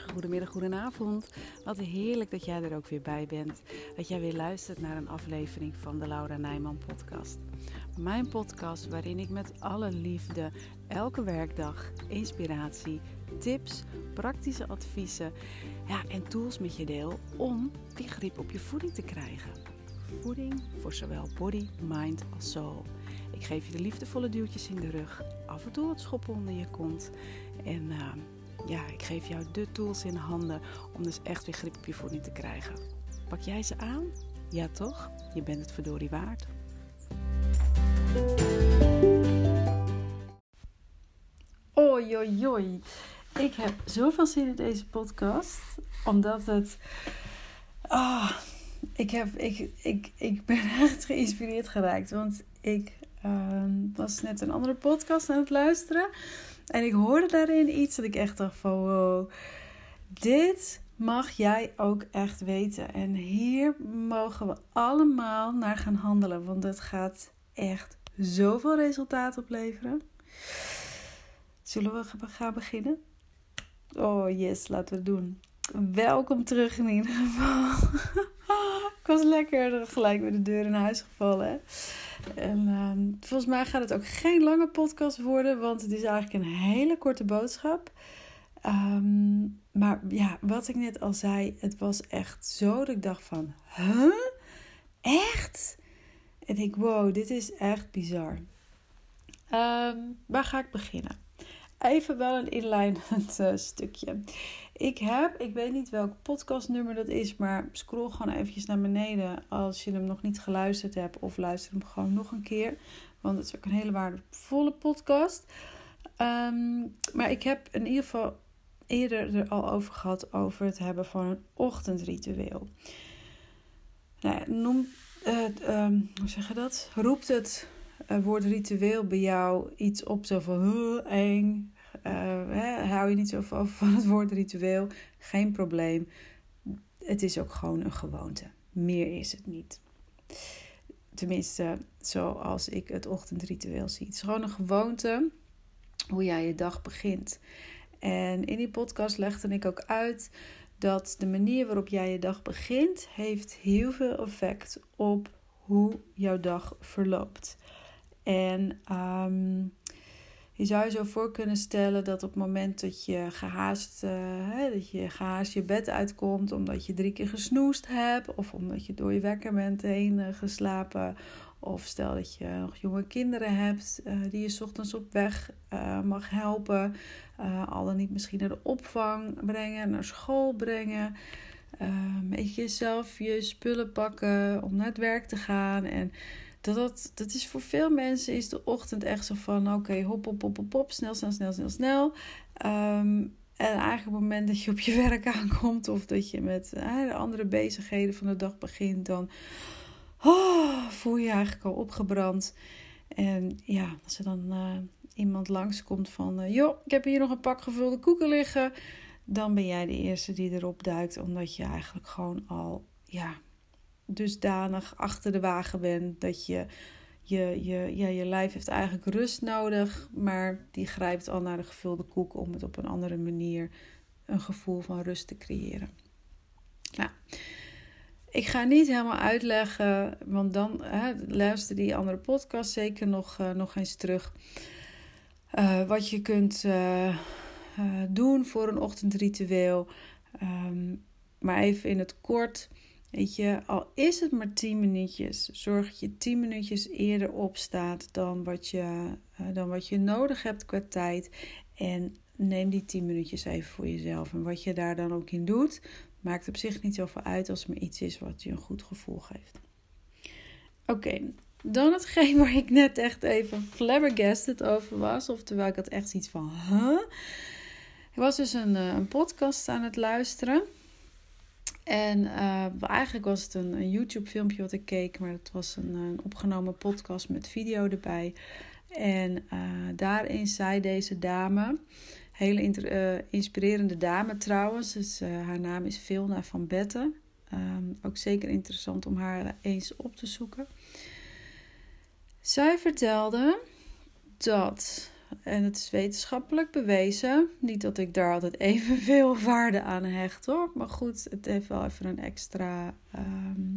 goedemiddag, goedenavond. Wat heerlijk dat jij er ook weer bij bent. Dat jij weer luistert naar een aflevering van de Laura Nijman podcast. Mijn podcast waarin ik met alle liefde elke werkdag inspiratie, tips, praktische adviezen ja, en tools met je deel om die grip op je voeding te krijgen. Voeding voor zowel body, mind als soul. Ik geef je de liefdevolle duwtjes in de rug, af en toe wat schoppen onder je kont en... Uh, ja, ik geef jou de tools in handen om dus echt weer grip op je voeding te krijgen. Pak jij ze aan? Ja toch? Je bent het verdorie waard. Oi, oi. Ik heb zoveel zin in deze podcast. Omdat het... Oh, ik, heb, ik, ik, ik ben echt geïnspireerd geraakt. Want ik uh, was net een andere podcast aan het luisteren. En ik hoorde daarin iets dat ik echt dacht van wow, dit mag jij ook echt weten. En hier mogen we allemaal naar gaan handelen, want het gaat echt zoveel resultaat opleveren. Zullen we gaan beginnen? Oh yes, laten we doen. Welkom terug in ieder geval. ik was lekker gelijk met de deur in huis gevallen. Hè? En uh, volgens mij gaat het ook geen lange podcast worden, want het is eigenlijk een hele korte boodschap. Um, maar ja, wat ik net al zei, het was echt zo dat ik dacht van, huh? Echt? En ik, wow, dit is echt bizar. Um, waar ga ik beginnen? Even wel een inleidend uh, stukje. Ik heb, ik weet niet welk podcastnummer dat is, maar scroll gewoon eventjes naar beneden als je hem nog niet geluisterd hebt. Of luister hem gewoon nog een keer, want het is ook een hele waardevolle podcast. Um, maar ik heb in ieder geval eerder er al over gehad over het hebben van een ochtendritueel. Nou, noem, um, hoe zeg je dat? Roept het uh, woord ritueel bij jou iets op zo van eng, uh, hè, hou je niet zo van, van het woord ritueel, geen probleem. Het is ook gewoon een gewoonte. Meer is het niet. Tenminste, zoals ik het ochtendritueel zie. Het is gewoon een gewoonte hoe jij je dag begint. En in die podcast legde ik ook uit dat de manier waarop jij je dag begint, heeft heel veel effect op hoe jouw dag verloopt. En um, je zou je zo voor kunnen stellen dat op het moment dat je gehaast, uh, hè, dat je gehaast je bed uitkomt omdat je drie keer gesnoest hebt, of omdat je door je wekker bent heen uh, geslapen, of stel dat je nog jonge kinderen hebt uh, die je ochtends op weg mag helpen, al dan niet misschien naar de opvang brengen, naar school brengen. een beetje zelf je spullen pakken om naar het werk te gaan. En dat, dat, dat is voor veel mensen is de ochtend echt zo van oké, hop, hop, hop, hop, hop, snel, snel, snel, snel, snel. Um, en eigenlijk op het moment dat je op je werk aankomt of dat je met de andere bezigheden van de dag begint, dan oh, voel je je eigenlijk al opgebrand. En ja, als er dan uh, iemand langskomt van, uh, joh, ik heb hier nog een pak gevulde koeken liggen, dan ben jij de eerste die erop duikt, omdat je eigenlijk gewoon al, ja, dusdanig achter de wagen bent dat je, je, je, ja, je lijf heeft eigenlijk rust nodig, maar die grijpt al naar de gevulde koek om het op een andere manier een gevoel van rust te creëren. Nou, ik ga niet helemaal uitleggen, want dan hè, luister die andere podcast zeker nog, uh, nog eens terug. Uh, wat je kunt uh, doen voor een ochtendritueel. Um, maar even in het kort. Weet je, al is het maar 10 minuutjes, zorg dat je 10 minuutjes eerder opstaat dan wat je, uh, dan wat je nodig hebt qua tijd. En neem die 10 minuutjes even voor jezelf. En wat je daar dan ook in doet, maakt op zich niet zoveel uit als het maar iets is wat je een goed gevoel geeft. Oké, dan hetgeen waar ik net echt even flabbergasted over was. Oftewel, ik had echt iets van, huh? Ik was dus een, uh, een podcast aan het luisteren. En uh, eigenlijk was het een, een YouTube-filmpje wat ik keek, maar het was een, opgenomen podcast met video erbij. En uh, daarin zei deze dame, hele uh, inspirerende dame trouwens, dus, haar naam is Vilna van Betten. Um, ook zeker interessant om haar eens op te zoeken. Zij vertelde dat En het is wetenschappelijk bewezen. Niet dat ik daar altijd evenveel waarde aan hecht hoor. Maar goed, het heeft wel even een extra. Ehm,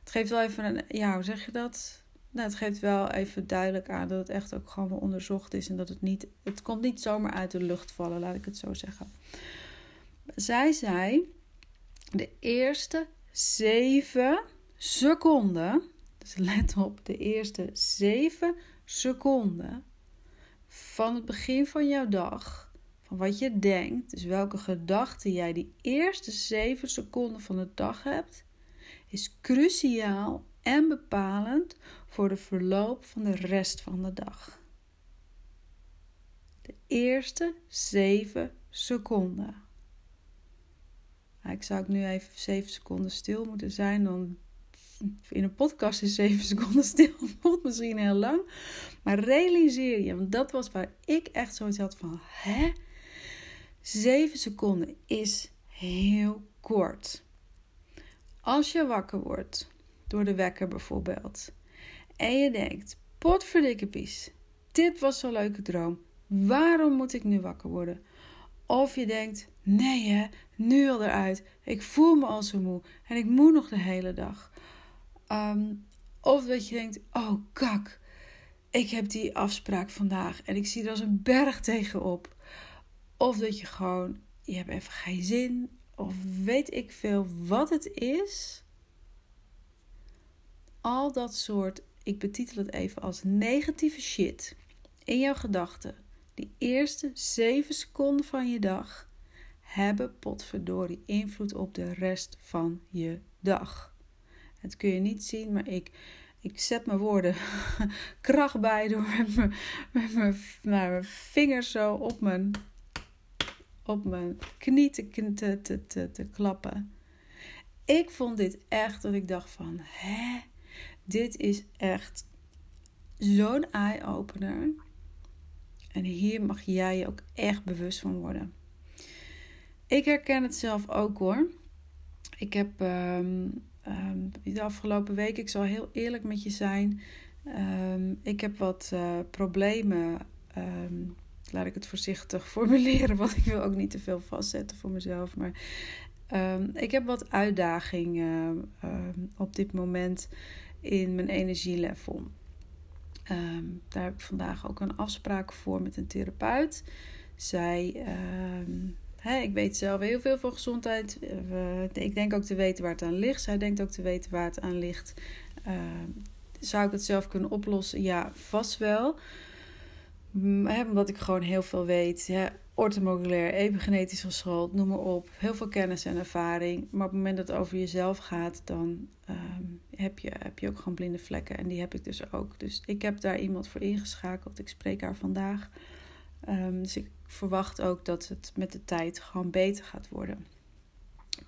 het geeft wel even een. Ja, hoe zeg je dat? Nou, het geeft wel even duidelijk aan dat het echt ook gewoon wel onderzocht is. En dat het niet. Het komt niet zomaar uit de lucht vallen, laat ik het zo zeggen. Zij zei. De eerste zeven seconden. Dus let op, de eerste zeven seconden van het begin van jouw dag, van wat je denkt, dus welke gedachten jij die eerste 7 seconden van de dag hebt, is cruciaal en bepalend voor de verloop van de rest van de dag. De eerste 7 seconden. Nou, ik zou ik nu even 7 seconden stil moeten zijn, dan in een podcast is 7 seconden stil. voelt misschien heel lang. Maar realiseer je, want dat was waar ik echt zoiets had van: hè? 7 seconden is heel kort. Als je wakker wordt, door de wekker bijvoorbeeld, en je denkt: potverdikke pies, dit was zo'n leuke droom. Waarom moet ik nu wakker worden? Of je denkt: nee hè, nu al eruit. Ik voel me al zo moe en ik moet nog de hele dag. Ehm, of dat je denkt: oh kak, ik heb die afspraak vandaag en ik zie er als een berg tegenop. Of dat je gewoon, je hebt even geen zin. Of weet ik veel wat het is. Al dat soort, ik betitel het even als negatieve shit in jouw gedachten. Die eerste zeven seconden van je dag hebben potverdorie invloed op de rest van je dag. Het kun je niet zien, maar ik, ik zet mijn woorden kracht bij door met mijn, met mijn, nou, mijn vingers zo op mijn, op mijn knie te, te, te, te, klappen. Ik vond dit echt dat ik dacht van, hè, dit is echt zo'n eye-opener. En hier mag jij je ook echt bewust van worden. Ik herken het zelf ook hoor. Ik heb um, um, de afgelopen week, ik zal heel eerlijk met je zijn. Um, ik heb wat uh, problemen. Um, laat ik het voorzichtig formuleren, want ik wil ook niet te veel vastzetten voor mezelf. Maar ik heb wat uitdagingen op dit moment in mijn energielevel. daar heb ik vandaag ook een afspraak voor met een therapeut. Zij ik weet zelf heel veel van gezondheid. ik denk ook te weten waar het aan ligt. Zij denkt ook te weten waar het aan ligt. Ehm, zou ik het zelf kunnen oplossen? Ja, vast wel. omdat ik gewoon heel veel weet. Ja, orthomoleculair, epigenetisch geschoold, noem maar op. Heel veel kennis en ervaring. Maar op het moment dat het over jezelf gaat, dan ehm, heb, je, heb je ook gewoon blinde vlekken. En die heb ik dus ook. Dus ik heb daar iemand voor ingeschakeld. Ik spreek haar vandaag. Um, dus ik verwacht ook dat het met de tijd gewoon beter gaat worden.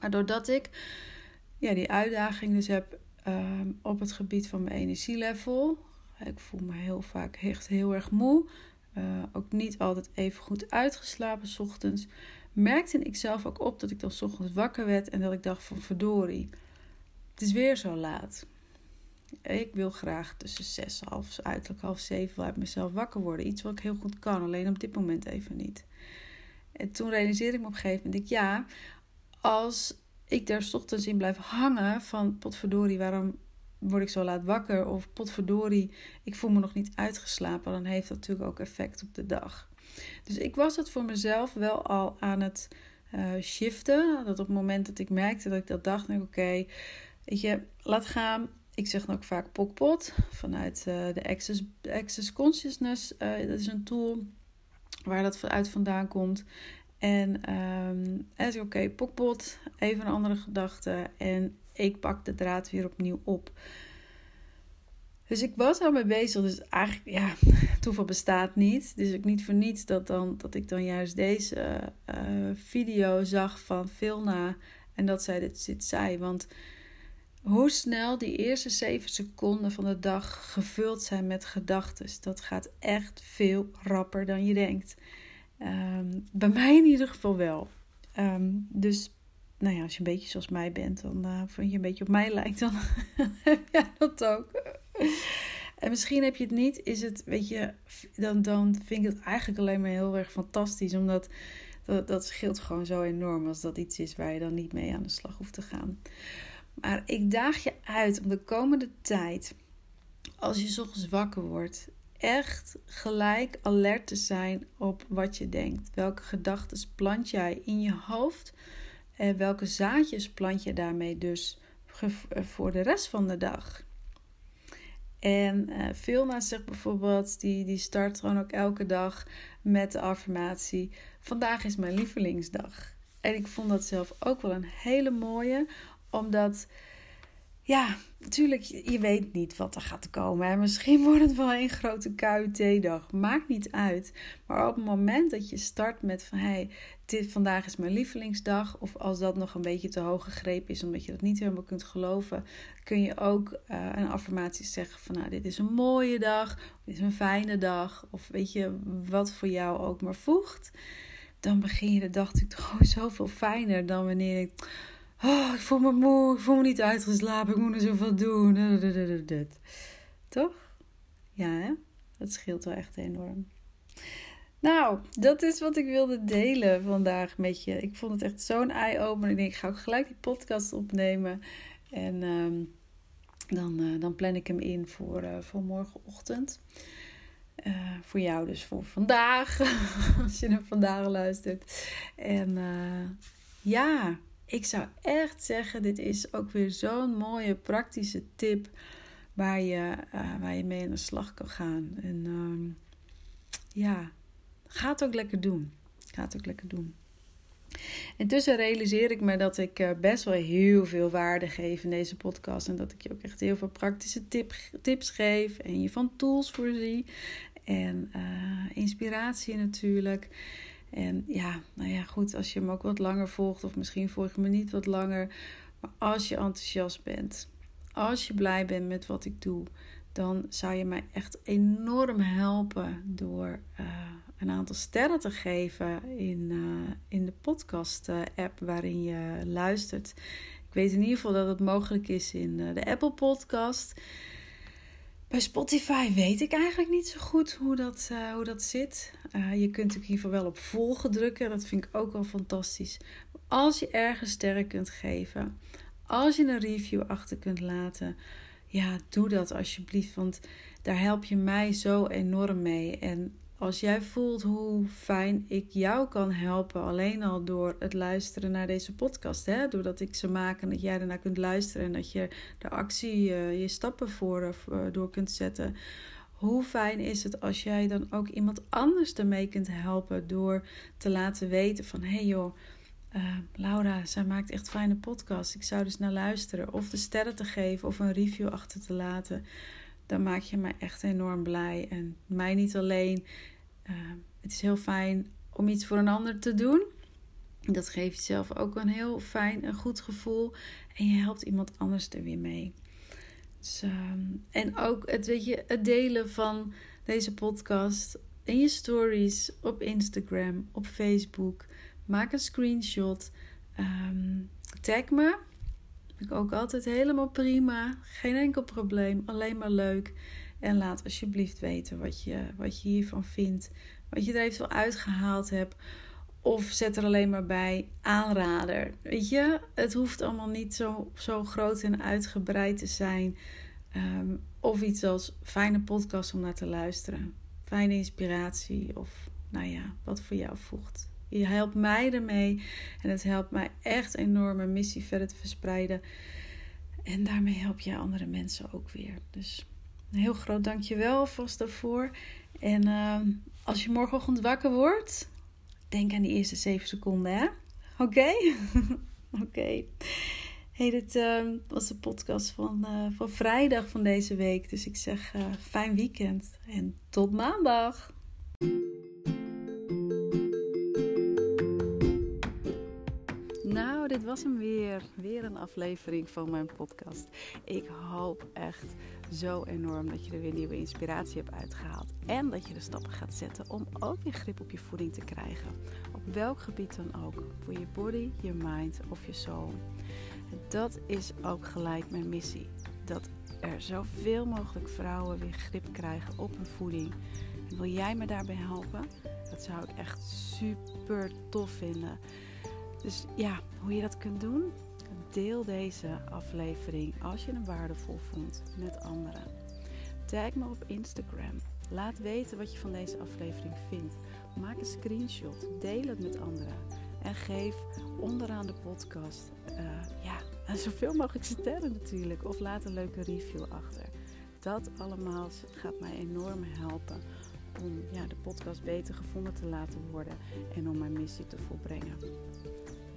Maar doordat ik ja, die uitdaging dus heb ehm, op het gebied van mijn energielevel. Ik voel me heel vaak echt heel erg moe. Uh, ook niet altijd even goed uitgeslapen s ochtends. Merkte ik zelf ook op dat ik dan s ochtends wakker werd en dat ik dacht van verdorie. Het is weer zo laat. Ik wil graag tussen zes, half, uiterlijk half zeven uit mezelf wakker worden. Iets wat ik heel goed kan, alleen op dit moment even niet. En toen realiseerde ik me op een gegeven moment, ja, als ik daar s ochtends in blijf hangen van potverdorie, waarom word ik zo laat wakker? Of potverdorie, ik voel me nog niet uitgeslapen. Dan heeft dat natuurlijk ook effect op de dag. Dus ik was het voor mezelf wel al aan het uh, shiften. Dat op het moment dat ik merkte dat ik dat dacht, denk ik oké, weet je, laat gaan. Ik zeg dan ook vaak pokpot vanuit uh, de Access, Access Consciousness. Uh, dat is een tool waar dat uit vandaan komt. En um, is oké, okay, pokpot, even een andere gedachte. En ik pak de draad weer opnieuw op. Dus ik was al mee bezig. Dus eigenlijk, ja, toeval bestaat niet. Dus ik niet voor niets dat, dan, dat ik dan juist deze uh, video zag van Vilna. En dat zij dit, dit zei. Want hoe snel die eerste zeven seconden van de dag gevuld zijn met gedachten. Dat gaat echt veel rapper dan je denkt. Um, bij mij in ieder geval wel. Um, dus nou ja, als je een beetje zoals mij bent, dan uh, je een beetje op mij lijkt, dan heb jij dat ook. En misschien heb je het niet, is het, weet je, dan, dan vind ik het eigenlijk alleen maar heel erg fantastisch. Omdat dat, dat scheelt gewoon zo enorm als dat iets is waar je dan niet mee aan de slag hoeft te gaan. Maar ik daag je uit om de komende tijd, als je s ochtends wakker wordt, echt gelijk alert te zijn op wat je denkt. Welke gedachten plant jij in je hoofd? En welke zaadjes plant je daarmee dus voor de rest van de dag? En uh, eh, Vilna zegt bijvoorbeeld, die, die start gewoon ook elke dag met de affirmatie: Vandaag is mijn lievelingsdag. En ik vond dat zelf ook wel een hele mooie, omdat ja, natuurlijk, je weet niet wat er gaat komen. En misschien wordt het wel een grote KUT-dag. Maakt niet uit. Maar op het moment dat je start met van... Hey, dit, vandaag is mijn lievelingsdag. Of als dat nog een beetje te hoog gegrepen is... omdat je dat niet helemaal kunt geloven... kun je ook uh, een affirmatie zeggen van... Nou, dit is een mooie dag. Dit is een fijne dag. Of weet je, wat voor jou ook maar voegt. Dan begin je de dag natuurlijk gewoon zoveel fijner... dan wanneer ik Oh, ik voel me moe, ik voel me niet uitgeslapen, ik moet er zoveel doen. Toch? Ja, hè? Dat scheelt wel echt enorm. Nou, dat is wat ik wilde delen vandaag met je. Ik vond het echt zo'n eye-opener. Ik denk, ik ga ook gelijk die podcast opnemen. En ehm, dan, uh, dan plan ik hem in voor, uh, voor morgenochtend. Uh, voor jou dus voor vandaag. als je hem vandaag luistert. En ja, ik zou echt zeggen, dit is ook weer zo'n mooie praktische tip waar je, uh, waar je mee aan de slag kan gaan. En uh, ja, ga ook lekker doen. Ga het ook lekker doen. Intussen realiseer ik me dat ik uh, best wel heel veel waarde geef in deze podcast. En dat ik je ook echt heel veel praktische tip, tips geef. En je van tools voorzie. En uh, inspiratie natuurlijk. En ja, nou ja, goed, als je hem ook wat langer volgt, of misschien volg je me niet wat langer. Maar als je enthousiast bent, als je blij bent met wat ik doe, dan zou je mij echt enorm helpen door uh, een aantal sterren te geven in, uh, in de podcast-app waarin je luistert. Ik weet in ieder geval dat het mogelijk is in de Apple Podcast. Bij Spotify weet ik eigenlijk niet zo goed hoe dat, uh, hoe dat zit. Uh, je kunt in ieder geval wel op volgen drukken. Dat vind ik ook wel fantastisch. Als je ergens sterren kunt geven, als je een review achter kunt laten, ja, doe dat alsjeblieft. Want daar help je mij zo enorm mee. En als jij voelt hoe fijn ik jou kan helpen, alleen al door het luisteren naar deze podcast, hè? doordat ik ze maak en dat jij ernaar kunt luisteren en dat je de actie, uh, je stappen voor uh, door kunt zetten. Hoe fijn is het als jij dan ook iemand anders ermee kunt helpen door te laten weten van hé hey joh, Laura, zij maakt echt fijne podcast. Ik zou dus naar luisteren. Of de sterren te geven of een review achter te laten dan maak je mij echt enorm blij. En mij niet alleen. Uh, het is heel fijn om iets voor een ander te doen. Dat geeft jezelf ook een heel fijn en goed gevoel. En je helpt iemand anders er weer mee. Dus, uh, en ook het, weet je, het delen van deze podcast in je stories op Instagram, op Facebook. Maak een screenshot. Um, tag me ik ook altijd helemaal prima. Geen enkel probleem. Alleen maar leuk. En laat alsjeblieft weten wat je, wat je hiervan vindt. Wat je er eventueel uitgehaald hebt. Of zet er alleen maar bij aanrader. Weet je, het hoeft allemaal niet zo, zo groot en uitgebreid te zijn. Ehm, of iets als fijne podcast om naar te luisteren. Fijne inspiratie. Of nou ja, wat voor jou voegt. Je helpt mij ermee en het helpt mij echt enorm mijn missie verder te verspreiden. En daarmee help je andere mensen ook weer. Dus een heel groot dankjewel vast daarvoor. En uh, als je morgenochtend wakker wordt, denk aan die eerste 7 seconden, hè? Oké? Oké. Okay. Dit uh, was de podcast van, uh, van vrijdag van deze week. Dus ik zeg uh, fijn weekend en tot maandag. Was hem weer. Weer een aflevering van mijn podcast. Ik hoop echt zo enorm dat je er weer nieuwe inspiratie hebt uitgehaald. En dat je de stappen gaat zetten om ook weer grip op je voeding te krijgen. Op welk gebied dan ook. Voor je body, je mind of je soul. Dat is ook gelijk mijn missie. Dat er zoveel mogelijk vrouwen weer grip krijgen op hun voeding. En wil jij me daarbij helpen? Dat zou ik echt super tof vinden. Dus ja, hoe je dat kunt doen? Deel deze aflevering als je hem waardevol vond met anderen. Tag me op Instagram. Laat weten wat je van deze aflevering vindt. Maak een screenshot. Deel het met anderen. En geef onderaan de podcast uh, ja, zoveel mogelijk sterren natuurlijk. Of laat een leuke review achter. Dat allemaal gaat mij enorm helpen om ja, de podcast beter gevonden te laten worden en om mijn missie te volbrengen.